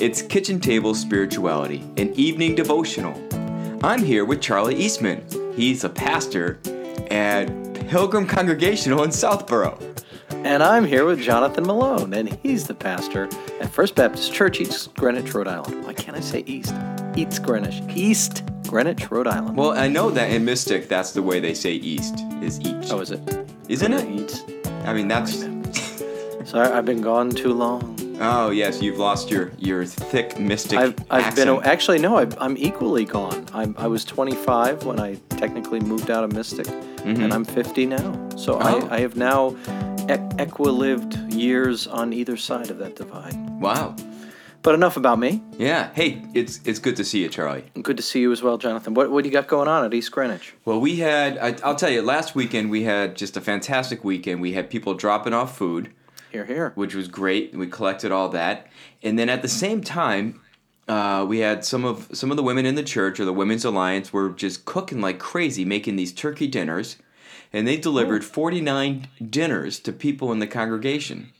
It's Kitchen Table Spirituality, an evening devotional. I'm here with Charlie Eastman. He's a pastor at Pilgrim Congregational in Southborough. And I'm here with Jonathan Malone, and he's the pastor at First Baptist Church, East Greenwich, Rhode Island. Why can't I say East? East Greenwich. East Greenwich, Rhode Island. Well, I know that in Mystic, that's the way they say east, is each. Oh, is it? Isn't it? East. I mean, that's. Sorry, I've been gone too long. Oh, yes, you've lost your, your thick Mystic I've, I've been actually no, I, I'm equally gone. I'm, I was 25 when I technically moved out of Mystic, and I'm 50 now. So Mm-hmm. Oh. I, I have now e- equilived years on either side of that divide. Wow. But enough about me. Yeah. Hey, it's it's good to see you, Charlie. Good to see you as well, Jonathan. What what do you got going on at East Greenwich? Well, we had, I, I'll tell you, last weekend we had just a fantastic weekend. We had people dropping off food, Here, here. which was great. We collected all that. And then at the same time, uh, we had some of some of the women in the church or the Women's Alliance were just cooking like crazy, making these turkey dinners. And they delivered 49 dinners to people in the congregation.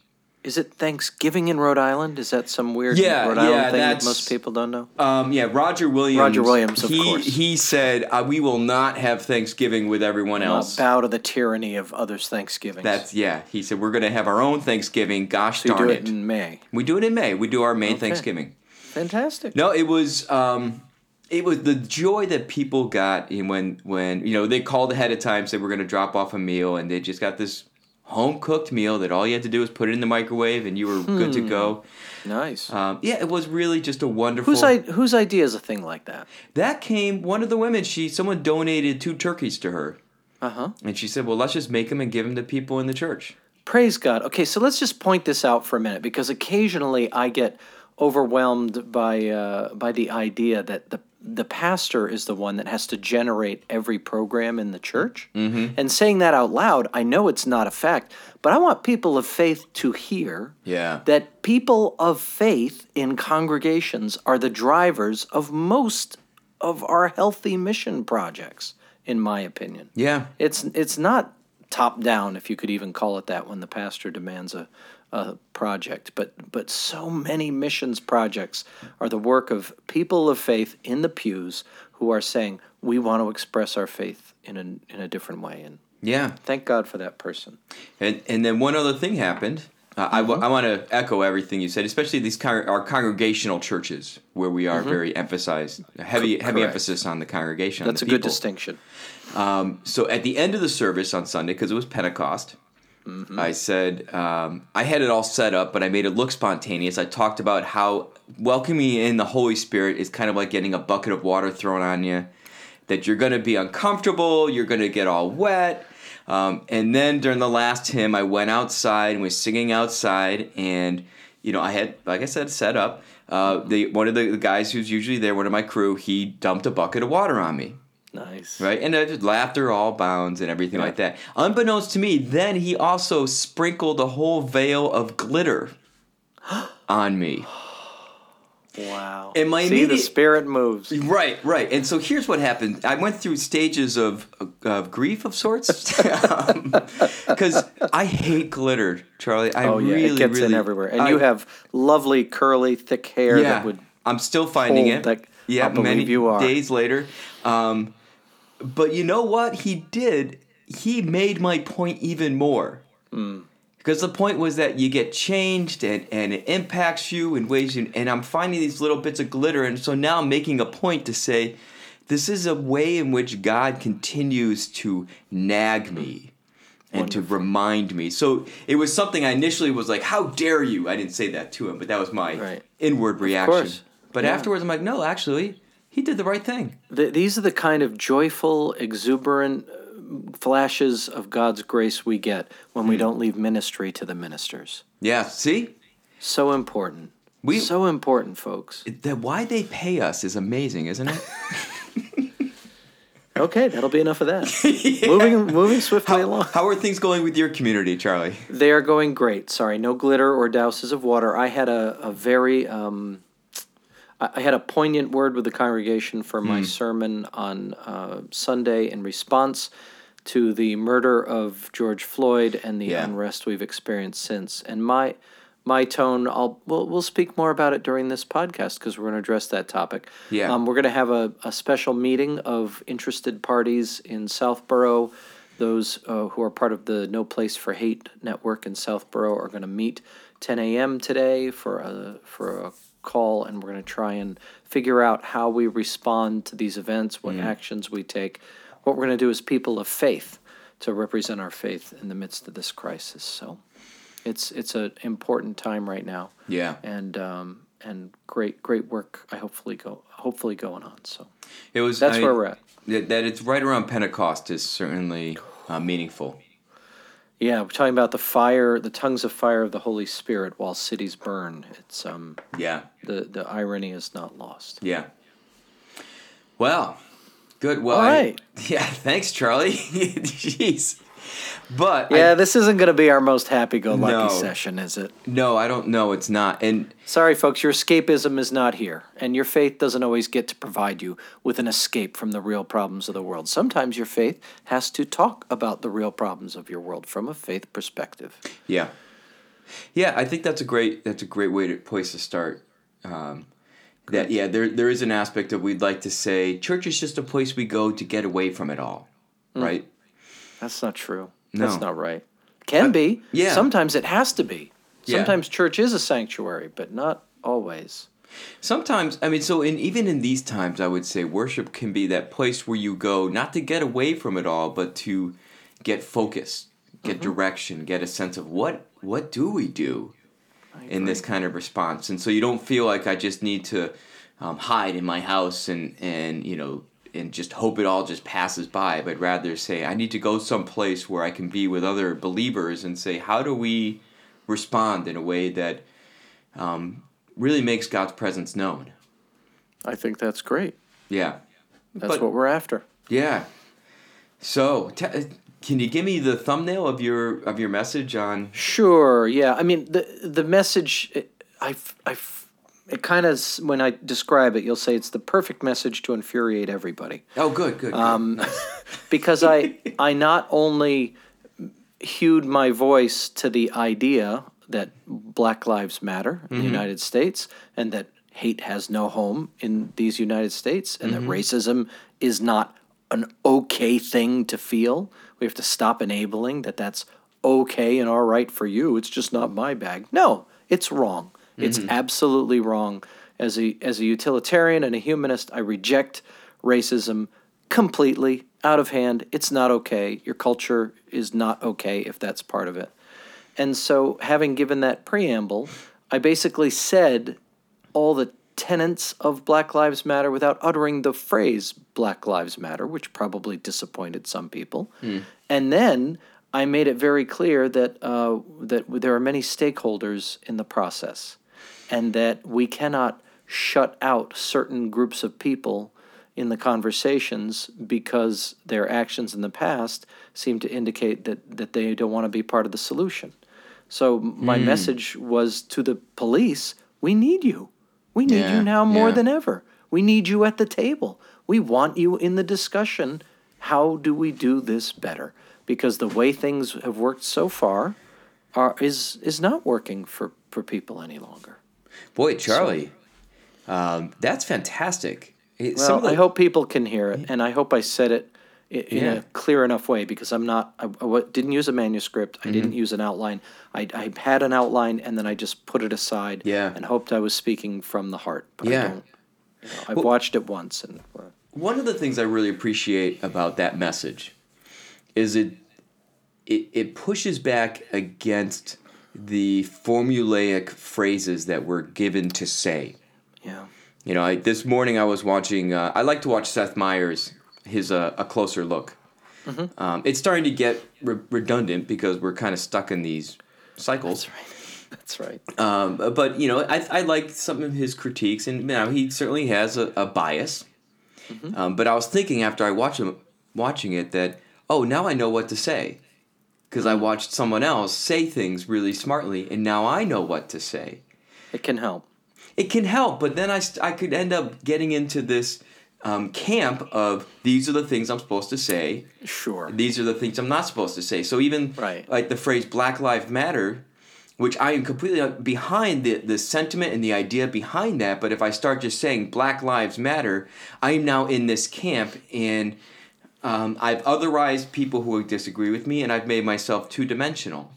Is it Thanksgiving in Rhode Island? Is that some weird Yeah, Rhode Island yeah, thing that most people don't know? Um, yeah, Roger Williams. Roger Williams, of he, course. He said, uh, "We will not have Thanksgiving with everyone Not else." bow to the tyranny of others' Thanksgivings. That's yeah. He said we're going to have our own Thanksgiving. Gosh so darn do it! it in May. we do it in May. We do our main Okay. Thanksgiving. Fantastic. No, it was um, it was the joy that people got when when you know they called ahead of time said we're going to drop off a meal and they just got this home cooked meal that all you had to do was put it in the microwave and you were good to go. Nice. Um, yeah, it was really just a wonderful. whose I, whose idea is a thing like that? that came one of the women. She someone donated two turkeys to her. Uh huh. And she said, "Well, let's just make them and give them to people in the church." Praise God. Okay, so let's just point this out for a minute because occasionally I get overwhelmed by uh, by the idea that the the pastor is the one that has to generate every program in the church. Mm-hmm. And saying that out loud, I know it's not a fact, but I want people of faith to hear Yeah. that people of faith in congregations are the drivers of most of our healthy mission projects, in my opinion. Yeah. It's it's not top down, if you could even call it that, when the pastor demands a, a project. But but so many missions projects are the work of people of faith in the pews who are saying we want to express our faith in a in a different way. And Yeah. thank God for that person. And and then one other thing happened. Uh, I, Mm-hmm. I want to echo everything you said, especially these con- our congregational churches where we are very emphasized, heavy heavy Mm-hmm. Emphasis on the congregation. on That's the a good people. distinction. So at the end of the service on Sunday, because it was Pentecost, I said um, I had it all set up, but I made it look spontaneous. I talked about how welcoming in the Holy Spirit is kind of like getting a bucket of water thrown on you. That you're going to be uncomfortable, you're going to get all wet. Um, and then during the last hymn, I went outside and was singing outside, and you know I had, like I said, set up. Uh, the one of the guys who's usually there, one of my crew, he dumped a bucket of water on me Nice. right? And uh, just laughter all bounds and everything like that. Unbeknownst to me, then he also sprinkled a whole veil of glitter on me. Wow. And my See, the immediate- spirit moves. Right, right. And so here's what happened. I went through stages of of grief of sorts because I hate glitter, Charlie. I Oh yeah, really, it gets really, in everywhere. And I- you have lovely curly thick hair yeah. that would I'm still finding it. that- yeah, I many you are. days later. Um, but you know what he did? He made my point even more. Hmm. Because the point was that you get changed and, and it impacts you in ways, you, and I'm finding these little bits of glitter. And so now I'm making a point to say, this is a way in which God continues to nag me and to remind me. So it was something I initially was like, how dare you? I didn't say that to him, but that was my Right. inward reaction. But Yeah. afterwards, I'm like, no, actually, he did the right thing. Th these are the kind of joyful, exuberant flashes of God's grace we get when Hmm. we don't leave ministry to the ministers. Yeah, see? So important. We- so important, folks. That why they pay us is amazing, isn't it? Okay, that'll be enough of that. Moving, moving swiftly along. How are things going with your community, Charlie? They are going great. Sorry, no glitter or douses of water. I had a, a very um, I had a poignant word with the congregation for Hmm. my sermon on uh, Sunday in response to the murder of George Floyd and the Yeah. unrest we've experienced since. And my my tone. I'll we'll, we'll speak more about it during this podcast because we're going to address that topic. Yeah. Um, we're going to have a, a special meeting of interested parties in Southborough. Those uh, who are part of the No Place for Hate network in Southborough are going to meet 10 a.m. today for a for a call, and we're going to try and figure out how we respond to these events, what actions we take. What we're going to do as people of faith to represent our faith in the midst of this crisis. So, it's it's an important time right now Yeah. and um, and great great work. I hopefully go hopefully going on. So It was. that's I where we're at. That, that it's right around Pentecost is certainly uh, meaningful. Yeah, we're talking about the fire, the tongues of fire of the Holy Spirit while cities burn. It's um Yeah. the the irony is not lost. Yeah. Well, good. Well, All I- right. yeah. Thanks, Charlie. Jeez. But Yeah, I, this isn't going to be our most happy-go-lucky No. session, is it? no, I don't know. It's not. And Sorry, folks, your escapism is not here, and your faith doesn't always get to provide you with an escape from the real problems of the world. Sometimes your faith has to talk about the real problems of your world from a faith perspective. yeah, yeah. I think that's a great. That's a great way to place to start. Um, that yeah, there there is an aspect of we'd like to say church is just a place we go to get away from it all, Mm. right? That's not true. No. That's not right. Can be. yeah. Sometimes it has to be. Yeah. Sometimes church is a sanctuary, but not always. Sometimes, I mean, so in even in these times, I would say worship can be that place where you go not to get away from it all, but to get focus, get Mm-hmm. direction, get a sense of what what do we do in this kind of response, and so you don't feel like I just need to um, hide in my house and and you know and just hope it all just passes by, but rather say I need to go someplace where I can be with other believers and say how do we respond in a way that um, really makes God's presence known. I think that's great. Yeah. That's But- what we're after. Yeah. So, t- can you give me the thumbnail of your of your message on? Sure. Yeah. I mean, the the message, I, I, it kind of when I describe it, you'll say it's the perfect message to infuriate everybody. Oh, good, good. good. Um, because I I not only hewed my voice to the idea that Black Lives Matter in the United States and that hate has no home in these United States and that racism is not an okay thing to feel. We have to stop enabling that that's okay and all right for you. It's just not my bag. No, it's wrong. It's mm-hmm. absolutely wrong. As a as a utilitarian and a humanist, I reject racism completely out of hand. It's not okay. Your culture is not okay if that's part of it. And so, having given that preamble, I basically said all the tenets of Black Lives Matter without uttering the phrase Black Lives Matter, which probably disappointed some people. And then I made it very clear that uh, that there are many stakeholders in the process, and that we cannot shut out certain groups of people in the conversations because their actions in the past seem to indicate that, that they don't want to be part of the solution. So my message was to the police, we need you. We need Yeah, you now more yeah. than ever. We need you at the table. We want you in the discussion. How do we do this better? Because the way things have worked so far are is is not working for, for people any longer. Boy, Charlie, um, that's fantastic. It- Well, the- I hope people can hear it, and I hope I said it in Yeah. a clear enough way because I'm not. I, I didn't use a manuscript. I Mm-hmm. didn't use an outline. I, I had an outline, and then I just put it aside. Yeah. And hoped I was speaking from the heart. But I Yeah. don't. You know, I've watched it once, and uh, One of the things I really appreciate about that message is it it, it pushes back against the formulaic phrases that we're given to say. yeah. You know, I, this morning I was watching. Uh, I like to watch Seth Meyers, his uh, a closer look. Mm-hmm. Um, it's starting to get re- redundant because we're kind of stuck in these cycles. That's right. That's right. Um, but you know, I, I like some of his critiques, and you know, he certainly has a, a bias. Mm-hmm. Um, but I was thinking after I watched him watching it that oh, now I know what to say because Mm. I watched someone else say things really smartly, and now I know what to say. It can help. It can help, but then I, st- I could end up getting into this um, camp of these are the things I'm supposed to say, Sure. these are the things I'm not supposed to say. So even Right. like the phrase Black Lives Matter, which I am completely behind the, the sentiment and the idea behind that. But if I start just saying Black Lives Matter, I am now in this camp and um, I've otherized people who disagree with me and I've made myself two dimensional.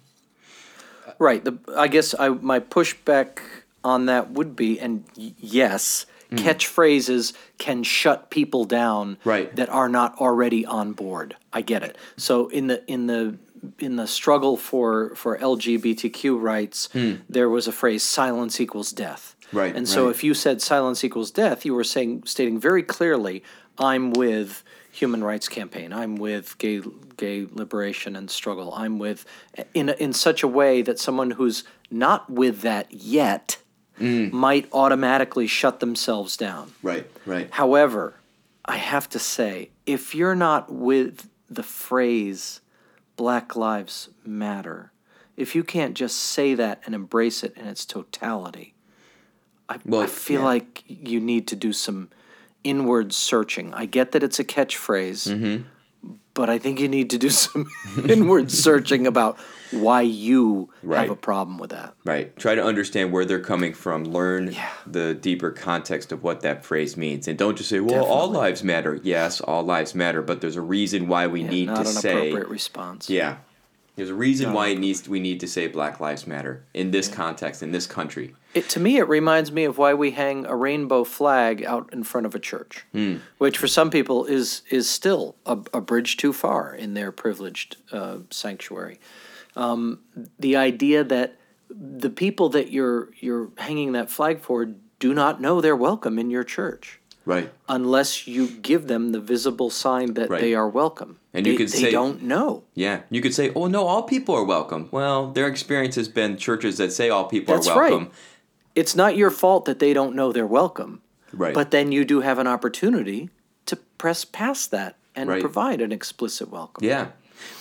Right. The, I guess I, my pushback on that would be, and yes, Hmm. catchphrases can shut people down Right. that are not already on board. I get it. So in the in the in the struggle for for LGBTQ rights, there was a phrase "silence equals death." Right, And so right. if you said "silence equals death," you were saying stating very clearly, "I'm with." Human rights campaign. I'm with gay gay liberation and struggle. I'm with in in such a way that someone who's not with that yet Mm. might automatically shut themselves down. Right, right. However, I have to say, if you're not with the phrase Black Lives Matter, if you can't just say that and embrace it in its totality, I, Well, I feel yeah. like you need to do some inward searching. I get that it's a catchphrase, Mm-hmm. But I think you need to do some inward searching about why you Right. have a problem with that. Right. Try to understand where they're coming from. Learn the deeper context of what that phrase means, and don't just say, "Well, all lives matter." Yes, all lives matter, but there's a reason why we need Not to an say. appropriate response. Yeah. There's a reason why it needs we need to say Black Lives Matter in this context in this country. It, to me, it reminds me of why we hang a rainbow flag out in front of a church, which for some people is is still a, a bridge too far in their privileged uh, sanctuary. Um, the idea that the people that you're you're hanging that flag for do not know they're welcome in your church Right. unless you give them the visible sign that Right. they are welcome. And you they, could they say- they don't know. Yeah. You could say, "Oh no, all people are welcome." Well, their experience has been churches that say all people That's are welcome. right. It's not your fault that they don't know they're welcome. Right. But then you do have an opportunity to press past that and Right. provide an explicit welcome. Yeah.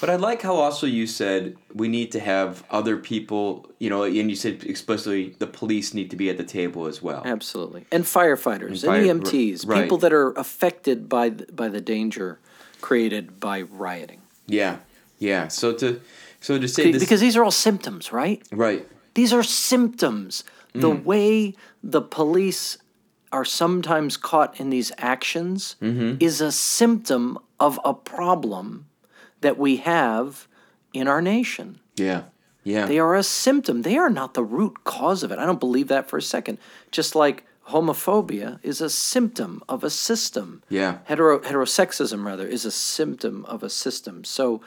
But I like how also you said we need to have other people, you know, and you said explicitly the police need to be at the table as well. Absolutely. And firefighters fire- and EMTs, right. people that are affected by the, by the danger created by rioting. Yeah. Yeah. So to so to say this Because these are all symptoms, right? right. These are symptoms. The Mm. way the police are sometimes caught in these actions Mm-hmm. is a symptom of a problem that we have in our nation. Yeah. Yeah. They are a symptom. They are not the root cause of it. I don't believe that for a second. Just like homophobia is a symptom of a system. Yeah. Hetero, heterosexism, rather, is a symptom of a system. So,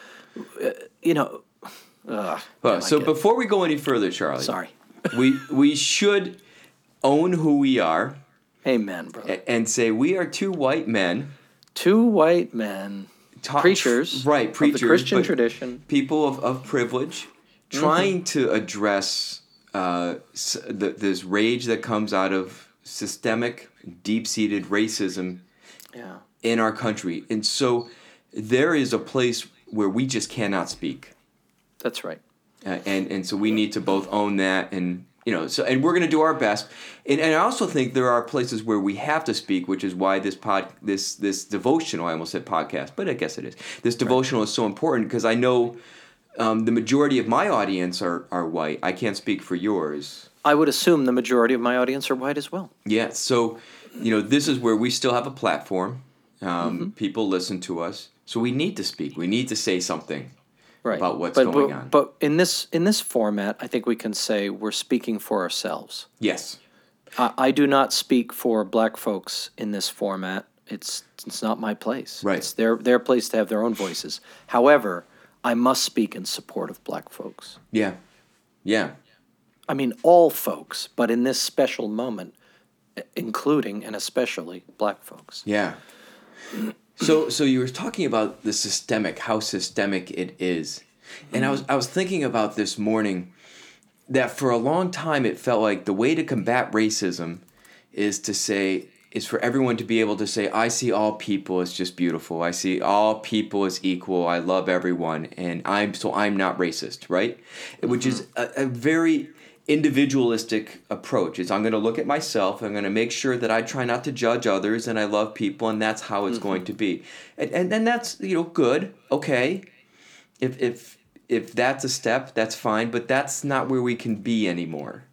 uh, you know, ugh, Well, so before we go any further, Charlie, sorry. We we should own who we are Amen, brother. and say we are two white men, Two white men, ta- preachers, right? of Preachers, the Christian tradition. people of, of privilege, Mm-hmm. trying to address uh, the, this rage that comes out of systemic, deep-seated racism Yeah. in our country, and so there is a place where we just cannot speak. That's right. Uh, and and so we need to both own that and you know so and we're going to do our best. And, and i also think there are places where we have to speak which is why this pod this this devotional i almost said podcast but i guess it is. This devotional is so important because i know um, the majority of my audience are, are white. I can't speak for yours. I would assume the majority of my audience are white as well. yeah so you know this is where we still have a platform. Um, Mm-hmm. people listen to us. So we need to speak. We need to say something right. about what's but, going but, on. But in this in this format, I think we can say we're speaking for ourselves. yes I, I do not speak for black folks in this format. It's it's not my place. Right. It's their their place to have their own voices. However, I must speak in support of black folks. yeah yeah I mean all folks, but in this special moment, including and especially black folks. Yeah. So so you were talking about the systemic, how systemic it is. And I was mm-hmm. I was thinking about this morning that for a long time it felt like the way to combat racism is to say is for everyone to be able to say I see all people as just beautiful. I see all people as equal. I love everyone and I'm so I'm not racist, right? Which is mm-hmm. a, a very individualistic approach. Is I'm going to look at myself. I'm going to make sure that I try not to judge others, and I love people, and that's how it's going to be. And and, and that's you know good. Okay, if if if that's a step, that's fine, but that's not where we can be anymore.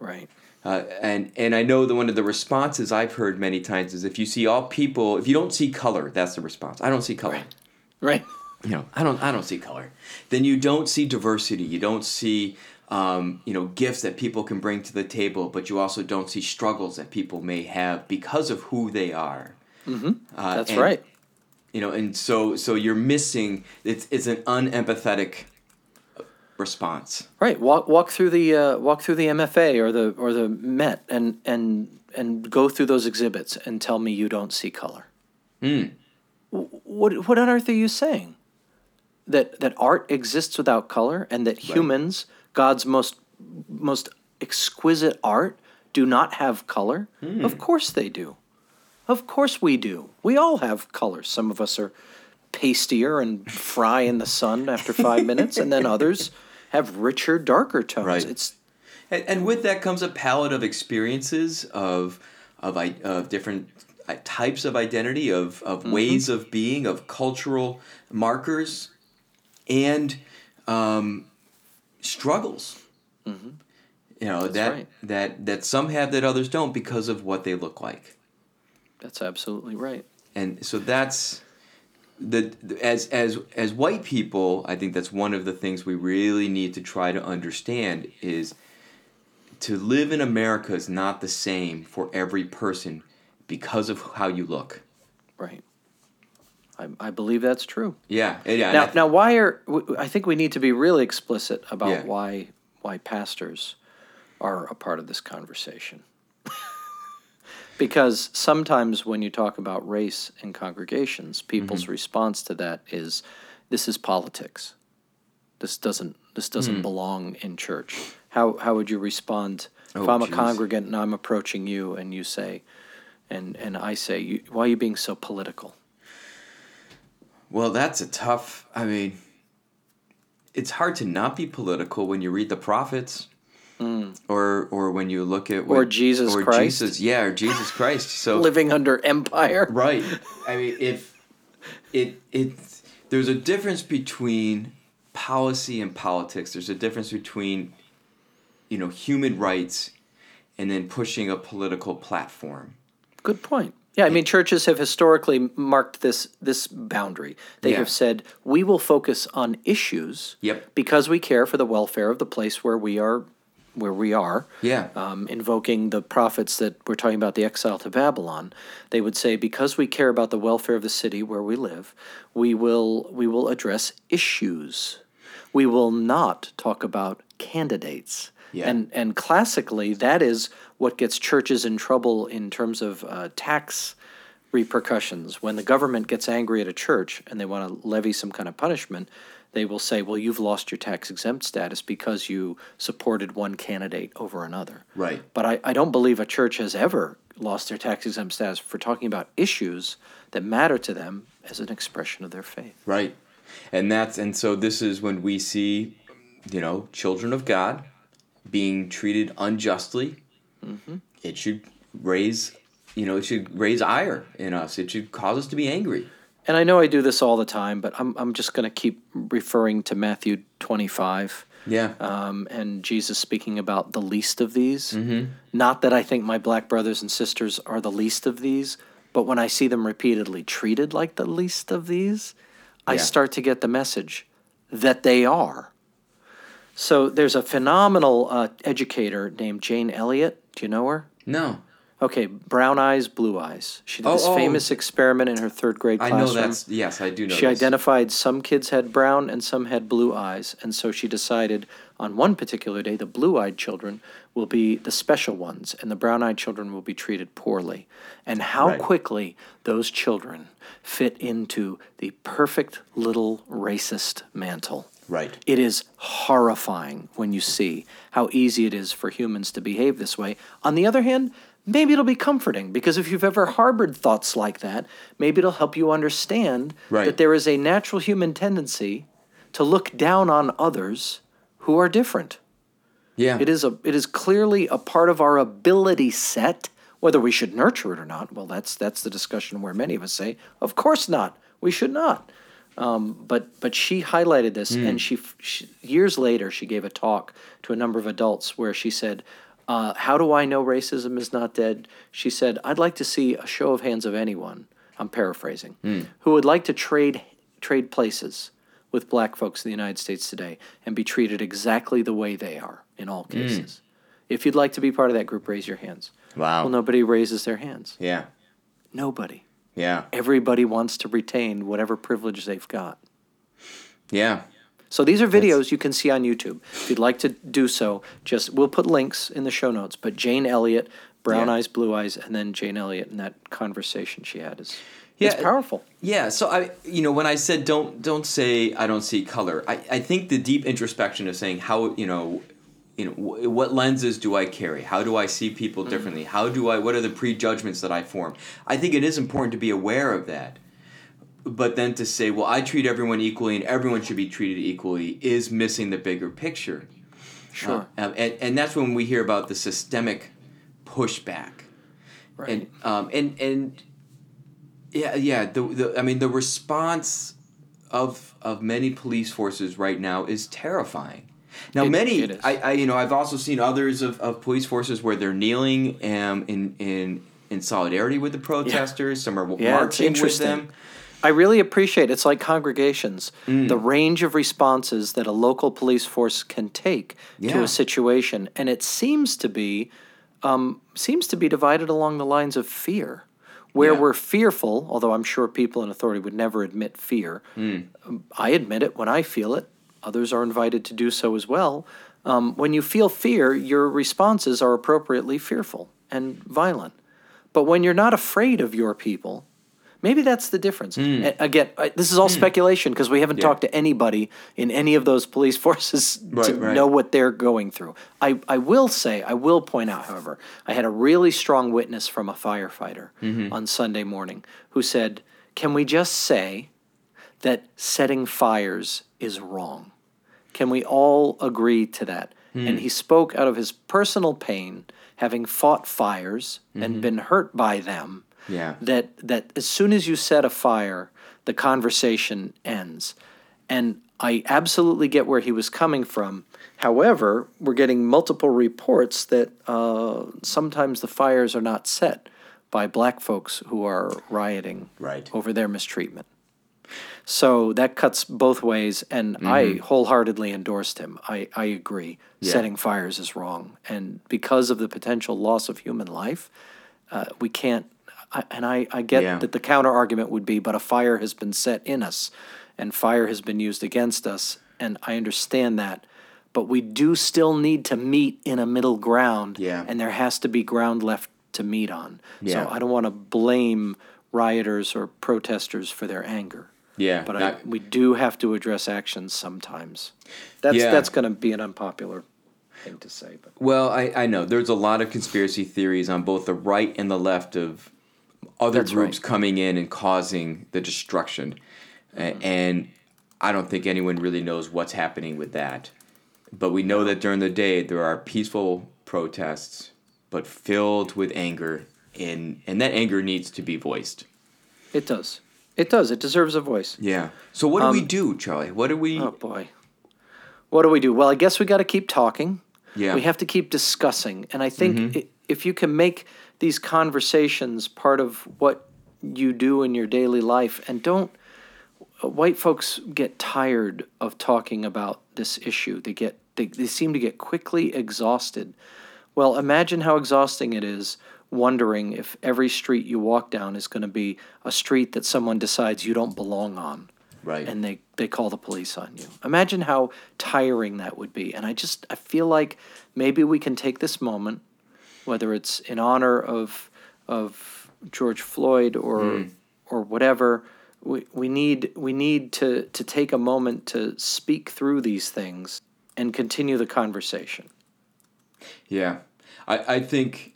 Right. Uh, and and I know that one of the responses I've heard many times is if you see all people, if you don't see color, that's the response. I don't see color. Right. Right. You know, I don't I don't see color. Then you don't see diversity. You don't see um, you know gifts that people can bring to the table, but you also don't see struggles that people may have because of who they are. Mm-hmm. Uh, That's and- right. You know, and so so you're missing. It's it's an unempathetic response. Right. Walk walk through the uh, walk through the MFA or the or the Met and and and go through those exhibits and tell me you don't see color. Hmm. What what on earth are you saying? That that art exists without color and that humans, God's most most exquisite art, do not have color? Hmm. Of course they do. Of course we do. We all have colors. Some of us are pastier and fry in the sun after five minutes, and then others have richer, darker tones. Right. It's And, and with that comes a palette of experiences of of of different uh, types of identity, of of Mm-hmm. ways of being, of cultural markers, and um, struggles. You know that Mm-hmm. right. that that some have that others don't because of what they look like, that's absolutely right. and so that's the as as as white people. I think that's one of the things we really need to try to understand is to live in America is not the same for every person because of how you look. Right. I, I believe that's true. Yeah, yeah. Now, I- now, why are I think we need to be really explicit about Yeah. why why pastors are a part of this conversation. because sometimes when you talk about race in congregations, people's Mm-hmm. response to that is, "This is politics. This doesn't this doesn't Hmm. belong in church." How how would you respond if Oh, I'm a congregant and I'm approaching you and you say, and and I say, you, "Why are you being so political?" Well, that's a tough. I mean, it's hard to not be political when you read the prophets, or or when you look at Hmm. Or Jesus or Christ. Jesus, yeah, or Jesus Christ. So Living under empire. Right. I mean, if it it there's a difference between policy and politics. There's a difference between you know human rights and then pushing a political platform. Good point. Yeah, I mean, churches have historically marked this this boundary. They Yeah. have said we will focus on issues Yep. because we care for the welfare of the place where we are, where we are. Yeah. Um, invoking the prophets that we're talking about, the exile to Babylon, they would say because we care about the welfare of the city where we live, we will we will address issues. We will not talk about candidates. Yeah. And and classically, that is what gets churches in trouble in terms of uh, tax repercussions. When the government gets angry at a church and they want to levy some kind of punishment, they will say, "Well, you've lost your tax exempt status because you supported one candidate over another." Right. But I, I don't believe a church has ever lost their tax exempt status for talking about issues that matter to them as an expression of their faith. Right. And that's and so this is when we see, you know, children of God being treated unjustly. It should raise, you know, it should raise ire in us. It should cause us to be angry. And I know I do this all the time, but I'm, I'm just going to keep referring to Matthew 25 Yeah. um, and Jesus speaking about the least of these. Mm-hmm. Not that I think my black brothers and sisters are the least of these, but when I see them repeatedly treated like the least of these, I start to get the message that they are. So there's a phenomenal uh, educator named Jane Elliott. Do you know her? no. Okay, brown eyes, blue eyes. She did Oh, this oh. famous experiment in her third grade class. I know that's yes, I do know. She this. identified some kids had brown and some had blue eyes, and so she decided on one particular day the blue eyed children will be the special ones, and the brown eyed children will be treated poorly. And how Right. quickly those children fit into the perfect little racist mantle. Right. It is horrifying when you see how easy it is for humans to behave this way. On the other hand, maybe it'll be comforting because if you've ever harbored thoughts like that, maybe it'll help you understand Right. that there is a natural human tendency to look down on others who are different. Yeah. It is a it is clearly a part of our ability set. Whether we should nurture it or not, well, that's that's the discussion where many of us say, of course not. We should not. Um, but but she highlighted this, and she, she years later she gave a talk to a number of adults where she said, uh, "How do I know racism is not dead?" She said, "I'd like to see a show of hands of anyone." I'm paraphrasing, who would like to trade trade places with black folks in the United States today and be treated exactly the way they are in all cases. If you'd like to be part of that group, raise your hands. Wow. Well, nobody raises their hands. yeah. Nobody. Yeah. Everybody wants to retain whatever privilege they've got. Yeah. So these are videos you can see on YouTube. If you'd like to do so, just we'll put links in the show notes. But Jane Elliott, Brown Yeah. Eyes, Blue Eyes, and then Jane Elliott and that conversation she had is Yeah, it's powerful. Yeah, so I, you know, when I said don't don't say I don't see color, I, I think the deep introspection of saying how you know, you know, wh- what lenses do I carry? How do I see people differently? How do I? What are the prejudgments that I form? I think it is important to be aware of that. But then to say, well, I treat everyone equally and everyone should be treated equally is missing the bigger picture. Sure. Uh, and, and that's when we hear about the systemic pushback. right. And um, and and yeah, yeah. The, the I mean, the response of of many police forces right now is terrifying. Now, It- many it. I, I you know I've also seen others of, of police forces where they're kneeling um, in in in solidarity with the protesters. Some are Yeah, marching with interesting. them. I really appreciate it's like congregations, Mm. the range of responses that a local police force can take to a situation, and it seems to be um, seems to be divided along the lines of fear, where Yeah. we're fearful. Although I'm sure people in authority would never admit fear. Mm. Um, I admit it when I feel it. Others are invited to do so as well. Um, when you feel fear, your responses are appropriately fearful and violent. But when you're not afraid of your people, maybe that's the difference. A- Again, this is all speculation because we haven't. Yeah. talked to anybody in any of those police forces to Right, right. know what they're going through. I, I will say, I will point out, however, I had a really strong witness from a firefighter Mm-hmm. on Sunday morning who said, Can we just say that setting fires is wrong? Can we all agree to that? Hmm. And he spoke out of his personal pain, having fought fires and been hurt by them. Mm-hmm. Yeah. That that as soon as you set a fire, the conversation ends. And I absolutely get where he was coming from. However, we're getting multiple reports that uh, sometimes the fires are not set by black folks who are rioting Right. over their mistreatment. So that cuts both ways, and I wholeheartedly endorsed him. I, I agree. Yeah. Setting fires is wrong. And because of the potential loss of human life, uh, we can't. I, and I, I get Yeah. that the counter argument would be, but a fire has been set in us, and fire has been used against us. And I understand that. But we do still need to meet in a middle ground, Yeah. and there has to be ground left to meet on. So I don't want to blame rioters or protesters for their anger. Yeah. But I, we do have to address actions sometimes. That's Yeah. that's going to be an unpopular thing to say, but Well, I, I know there's a lot of conspiracy theories on both the right and the left of other That's groups right. coming in and causing the destruction. A- mm-hmm. And I don't think anyone really knows what's happening with that. But we know that during the day there are peaceful protests, but filled with anger, and, and that anger needs to be voiced. it does. It does. It deserves a voice. Yeah. So what do we do, Charlie? What do we? Oh boy. What do we do? Well, I guess we got to keep talking. Yeah. We have to keep discussing. And I think i if you can make these conversations part of what you do in your daily life and don't uh, white folks get tired of talking about this issue. They get they, they seem to get quickly exhausted. Well, imagine how exhausting it is wondering if every street you walk down is going to be a street that someone decides you don't belong on right. and they, they call the police on you. Imagine how tiring that would be. And I just I feel like maybe we can take this moment, whether it's in honor of of George Floyd or hmm. or whatever. We, we need we need to, to take a moment to speak through these things and continue the conversation. Yeah, I, I think,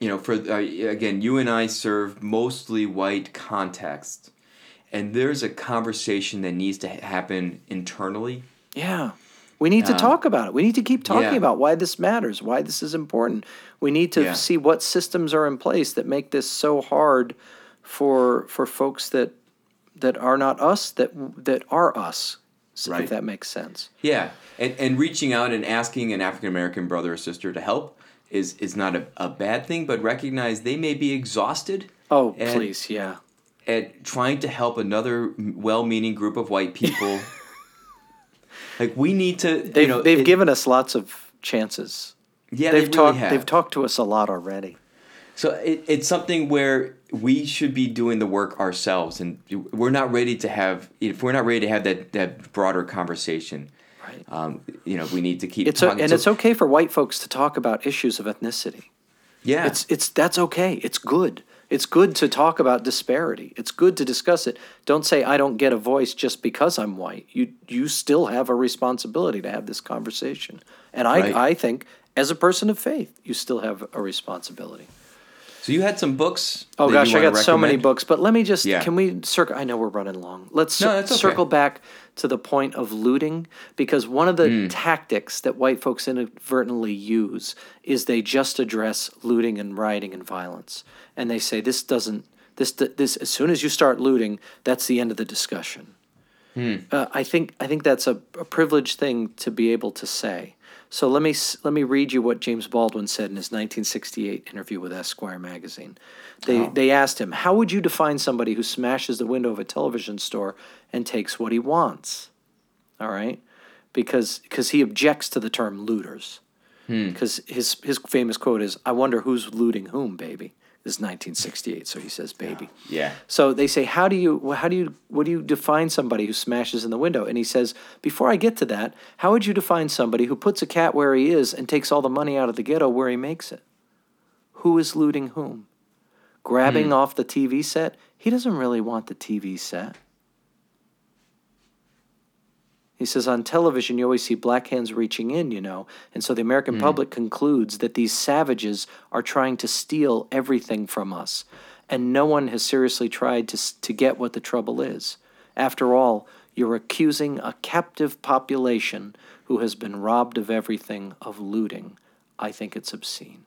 you know, for uh, again, you and I serve mostly white context, and there's a conversation that needs to happen internally. Yeah. We need to Uh, talk about it. We need to keep talking yeah. about why this matters, why this is important. We need to Yeah. see what systems are in place that make this so hard for for folks that that are not us that that are us. Right. If that makes sense. Yeah, and and reaching out and asking an African American brother or sister to help is is not a, a bad thing, but recognize they may be exhausted. Oh, and- please, yeah. At trying to help another well-meaning group of white people. like we need to, They've you know, they've it- given us lots of chances. yeah, they've they really talked have. they've talked to us a lot already. So it, it's something where we should be doing the work ourselves, and we're not ready to have. If we're not ready to have that that broader conversation, Right. um, you know, we need to keep It's a, and So- it's okay for white folks to talk about issues of ethnicity. yeah, It's it's that's okay. It's good. It's good to talk about disparity. It's good to discuss it. Don't say I don't get a voice just because I'm white. You you still have a responsibility to have this conversation. And I Right. I think as a person of faith, you still have a responsibility. so you had some books. Oh gosh, I got so many books, but let me just Yeah. can we circle I know we're running long. Let's No, cir- okay. circle back to the point of looting because one of the Hmm. tactics that white folks inadvertently use is they just address looting and rioting and violence. And they say this doesn't this this as soon as you start looting, that's the end of the discussion. Hmm. Uh, I think I think that's a, a privileged thing to be able to say. So let me let me read you what James Baldwin said in his 1968 interview with Esquire magazine. They Oh. they asked him, "How would you define somebody who smashes the window of a television store and takes what he wants?" All right, because because he objects to the term looters. Hmm. Because his his famous quote is, "I wonder who's looting whom, baby." This is 1968, so he says, "Baby." Yeah. So they say, how do you, how do you, what do you define somebody who smashes in the window? And he says, before I get to that, how would you define somebody who puts a cat where he is and takes all the money out of the ghetto where he makes it? Who is looting whom? Grabbing hmm. off the TV set? He doesn't really want the TV set. He says on television, you always see black hands reaching in, you know. And so the American hmm. public concludes that these savages are trying to steal everything from us. And no one has seriously tried to, to get what the trouble is. After all, you're accusing a captive population who has been robbed of everything of looting. I think it's obscene.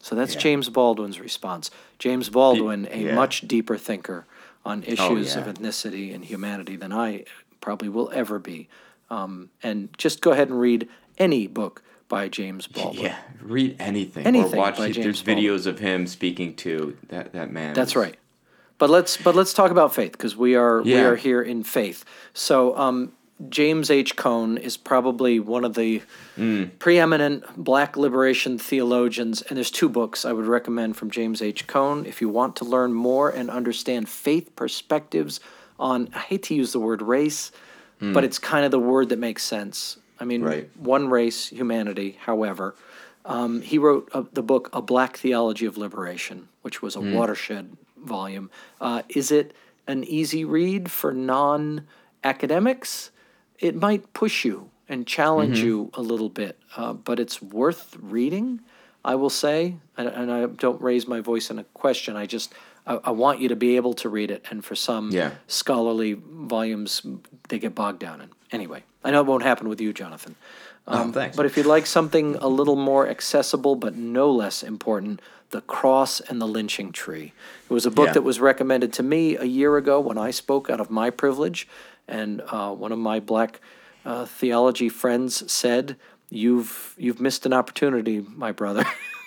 So that's Yeah. James Baldwin's response. James Baldwin, a yeah. much deeper thinker on oh, issues of yeah. ethnicity and humanity than I probably will ever be. Um, and just go ahead and read any book by James Baldwin. Yeah, read anything, Anything or watch. by. James There's videos of him speaking to that that man. That's is- right. But let's but let's talk about faith because we are we are here in faith. So um, James H. Cone is probably one of the preeminent Black liberation theologians, and there's two books I would recommend from James H. Cone if you want to learn more and understand faith perspectives on. I hate to use the word race, but it's kind of the word that makes sense. I mean, Right. one race, humanity. However, um, he wrote uh the book A Black Theology of Liberation, which was a watershed volume. Uh, is it an easy read for non academics? It might push you and challenge you a little bit, uh, but it's worth reading, I will say. And, and I don't raise my voice in a question. I just. I, I want you to be able to read it, and for some Yeah. scholarly volumes, they get bogged down in. Anyway, I know it won't happen with you, Jonathan. Oh, thanks. But if you'd like something a little more accessible but no less important, The Cross and the Lynching Tree. It was a book Yeah. that was recommended to me a year ago when I spoke out of my privilege, and uh, one of my black uh, theology friends said, "You've you've missed an opportunity, my brother.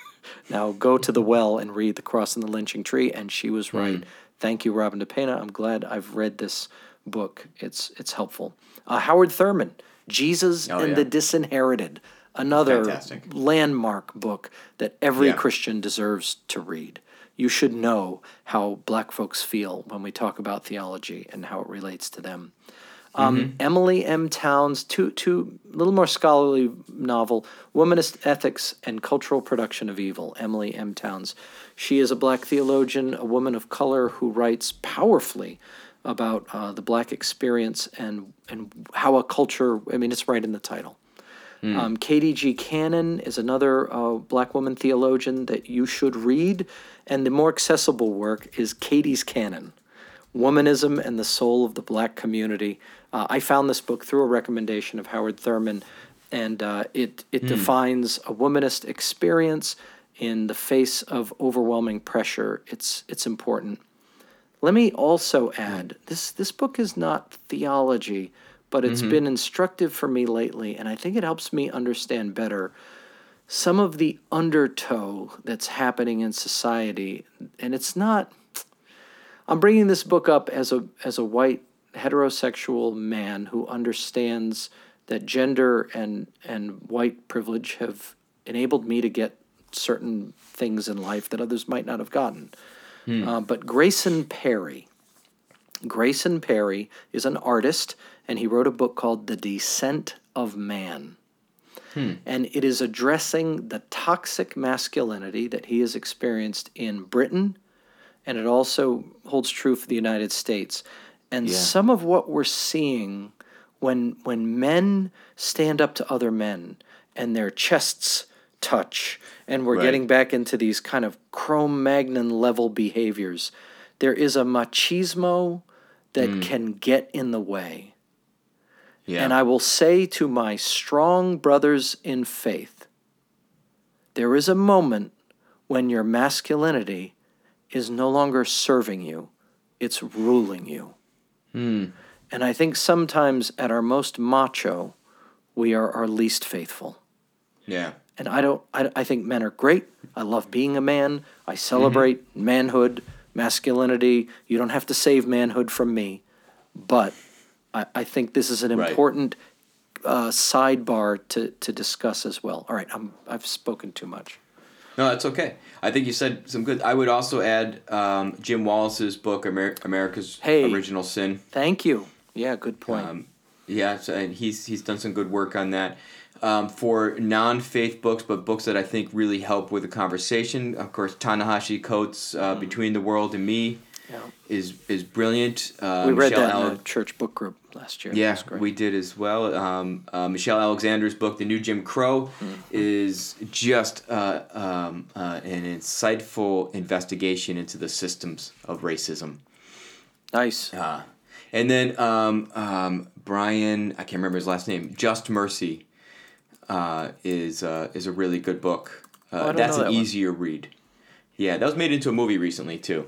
now go to the well and read The Cross and the Lynching Tree." And she was right. Hmm. Thank you, Robin DePena. I'm glad I've read this book. It's it's helpful. Uh, Howard Thurman, Jesus Oh, and yeah. the Disinherited, another Fantastic. landmark book that every Yeah. Christian deserves to read. You should know how black folks feel when we talk about theology and how it relates to them. Um, Mm-hmm. Emilie M. Townes, two, two little more scholarly novel, Womanist Ethics and Cultural Production of Evil. Emilie M. Townes. She is a black theologian, a woman of color who writes powerfully about uh, the black experience and and how a culture. I mean, it's right in the title. Um, Katie G. Cannon is another uh, black woman theologian that you should read, and the more accessible work is Katie's Canon. Womanism and the Soul of the Black Community. Uh, I found this book through a recommendation of Howard Thurman, and uh, it, it defines a womanist experience in the face of overwhelming pressure. It's, it's important. Let me also add this this book is not theology, but it's been instructive for me lately, and I think it helps me understand better some of the undertow that's happening in society. And it's not. I'm bringing this book up as a as a white heterosexual man who understands that gender and and white privilege have enabled me to get certain things in life that others might not have gotten. Uh, but Grayson Perry, Grayson Perry is an artist, and he wrote a book called The Descent of Man. And it is addressing the toxic masculinity that he has experienced in Britain, and it also holds true for the United States. And Yeah. some of what we're seeing when when men stand up to other men and their chests touch, and we're Right. getting back into these kind of Cro-Magnon level behaviors, there is a machismo that mm. can get in the way. Yeah. And I will say to my strong brothers in faith, there is a moment when your masculinity is no longer serving you, it's ruling you. And I think sometimes at our most macho, we are our least faithful. yeah. And I don't, I, I think men are great. I love being a man. I celebrate manhood, masculinity. You don't have to save manhood from me. But I, I think this is an Right. important uh, sidebar to, to discuss as well. All right, I'm, I've spoken too much. No, that's okay. I think you said some good. I would also add um, Jim Wallis's book, Amer- America's Hey. Original Sin. Thank you. Yeah, good point. Um, yeah, so, and he's he's done some good work on that. Um, for non-faith books, but books that I think really help with the conversation. Of course, Ta-Nehisi Coates' uh, "Between the World and Me" Yeah. is is brilliant. Uh, we read Michelle that in Ale- a church book group last year. yeah, we did as well. Um, uh, Michelle Alexander's book, The New Jim Crow, Mm-hmm. is just uh, um, uh, an insightful investigation into the systems of racism. nice. Uh, and then um, um, Bryan, I can't remember his last name, Just Mercy, uh, is uh, is a really good book. Oh, Uh, that's an that easier read. Yeah, that was made into a movie recently too.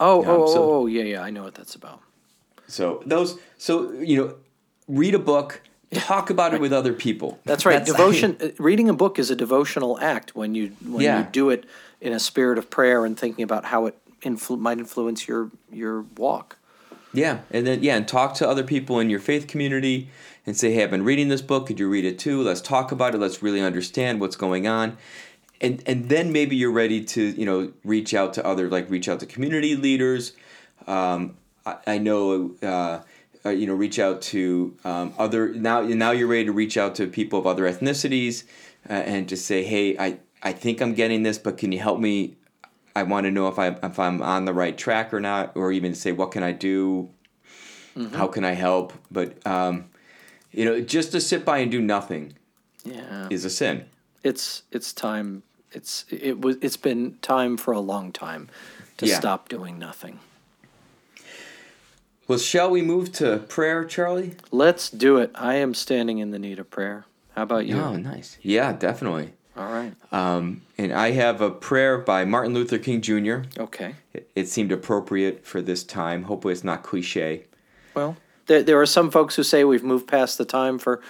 Oh, um, oh, oh, so- oh, yeah, yeah. I know what that's about. So those, so you know, read a book, talk about it with other people. That's right. Devotion. uh, reading a book is a devotional act when you when Yeah. you do it in a spirit of prayer and thinking about how it influ- might influence your your walk. Yeah, and then yeah, and talk to other people in your faith community and say, "Hey, I've been reading this book. Could you read it too? Let's talk about it. Let's really understand what's going on." And and then maybe you're ready to you know reach out to other like reach out to community leaders. Um, I, I know. Uh, uh, you know, reach out to um, other now. Now you're ready to reach out to people of other ethnicities uh, and just say, "Hey, I, I think I'm getting this, but can you help me I want to know if I if I'm on the right track or not, or even say what can I do, how can I help. But um, you know, just to sit by and do nothing Yeah. is a sin. It's it's time. It's it was it's been time for a long time to Yeah. stop doing nothing. Well, shall we move to prayer, Charlie? Let's do it. I am standing in the need of prayer. How about you? Oh, nice. Yeah, definitely. All right. Um, and I have a prayer by Martin Luther King Jr. Okay. It, it seemed appropriate for this time. Hopefully, it's not cliche. Well, there, there are some folks who say we've moved past the time for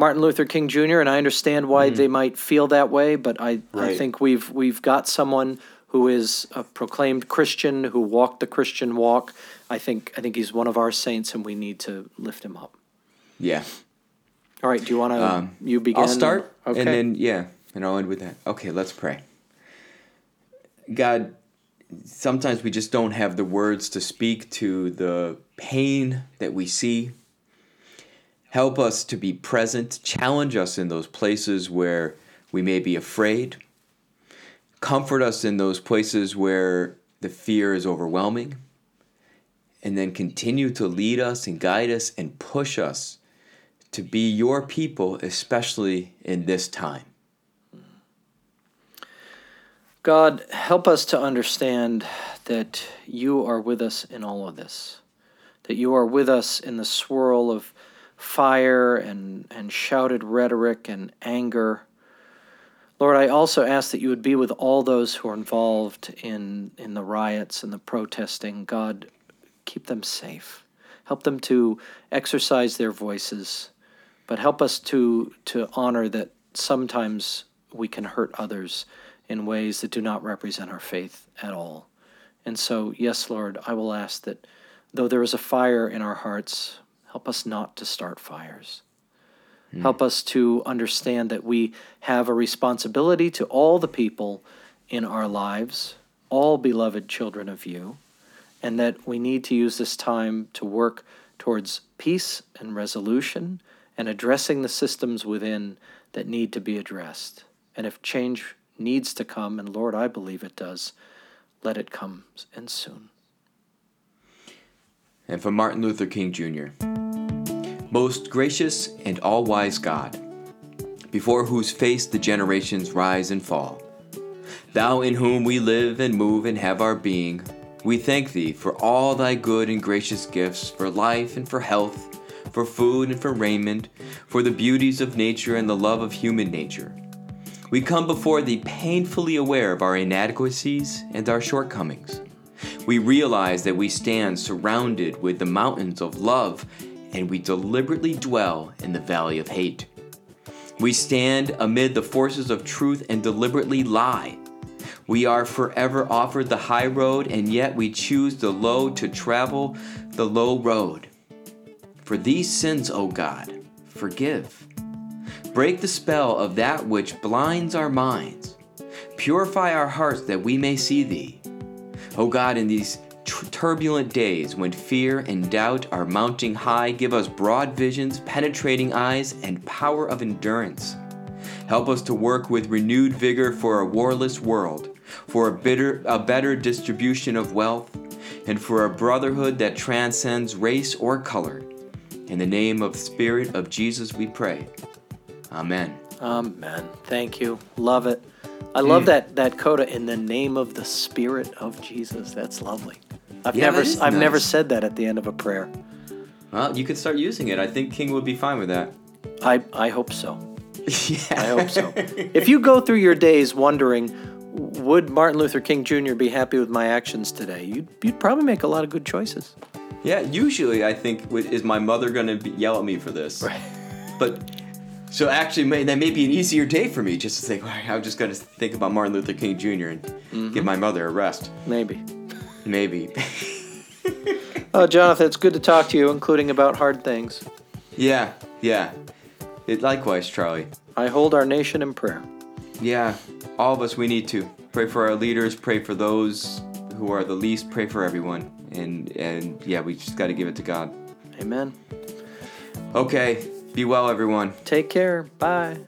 Martin Luther King Jr. and I understand why they might feel that way, but I, I think we've we've got someone who is a proclaimed Christian who walked the Christian walk. I think I think he's one of our saints, and we need to lift him up. Yeah. All right. Do you want to you begin? Um, I'll start, Okay. and then yeah, and I'll end with that. Okay, let's pray. God, sometimes we just don't have the words to speak to the pain that we see. Help us to be present. Challenge us in those places where we may be afraid. Comfort us in those places where the fear is overwhelming. And then continue to lead us and guide us and push us to be your people, especially in this time. God, help us to understand that you are with us in all of this, that you are with us in the swirl of fire and, and shouted rhetoric and anger. Lord, I also ask that you would be with all those who are involved in, in the riots and the protesting. God, keep them safe. Help them to exercise their voices, but help us to, to honor that sometimes we can hurt others in ways that do not represent our faith at all. And so, yes, Lord, I will ask that though there is a fire in our hearts, help us not to start fires. Mm. Help us to understand that we have a responsibility to all the people in our lives, all beloved children of you, and that we need to use this time to work towards peace and resolution and addressing the systems within that need to be addressed. And if change needs to come, and Lord, I believe it does, let it come and soon. And from Martin Luther King Jr. Most gracious and all wise God, before whose face the generations rise and fall, Thou in whom we live and move and have our being, we thank Thee for all Thy good and gracious gifts, for life and for health, for food and for raiment, for the beauties of nature and the love of human nature. We come before Thee painfully aware of our inadequacies and our shortcomings. We realize that we stand surrounded with the mountains of love and we deliberately dwell in the valley of hate. We stand amid the forces of truth and deliberately lie. We are forever offered the high road, and yet we choose the low to travel the low road. For these sins, O God, forgive. Break the spell of that which blinds our minds. Purify our hearts that we may see Thee. O God, in these turbulent days when fear and doubt are mounting high, give us broad visions, penetrating eyes, and power of endurance. Help us to work with renewed vigor for a warless world, for a, bitter, a better distribution of wealth, and for a brotherhood that transcends race or color. In the name of the Spirit of Jesus, we pray. Amen. Amen. Thank you. Love it. I love mm. that that coda in the name of the Spirit of Jesus. That's lovely. I've yeah, never I've nice. never said that at the end of a prayer. Well, you could start using it. I think King would be fine with that. I I hope so. yeah. I hope so. if you go through your days wondering, would Martin Luther King Jr. be happy with my actions today? You'd you'd probably make a lot of good choices. Yeah, usually I think is my mother going to yell at me for this? Right. But so actually, may, that may be an easier day for me just to think, I'm just going to think about Martin Luther King Jr. and mm-hmm. give my mother a rest. Maybe. Maybe. oh, Jonathan, it's good to talk to you, including about hard things. Yeah, yeah. It, likewise, Charlie. I hold our nation in prayer. Yeah, all of us, we need to pray for our leaders, pray for those who are the least, pray for everyone, and and yeah, we just got to give it to God. Amen. Okay, be well, everyone. Take care. Bye.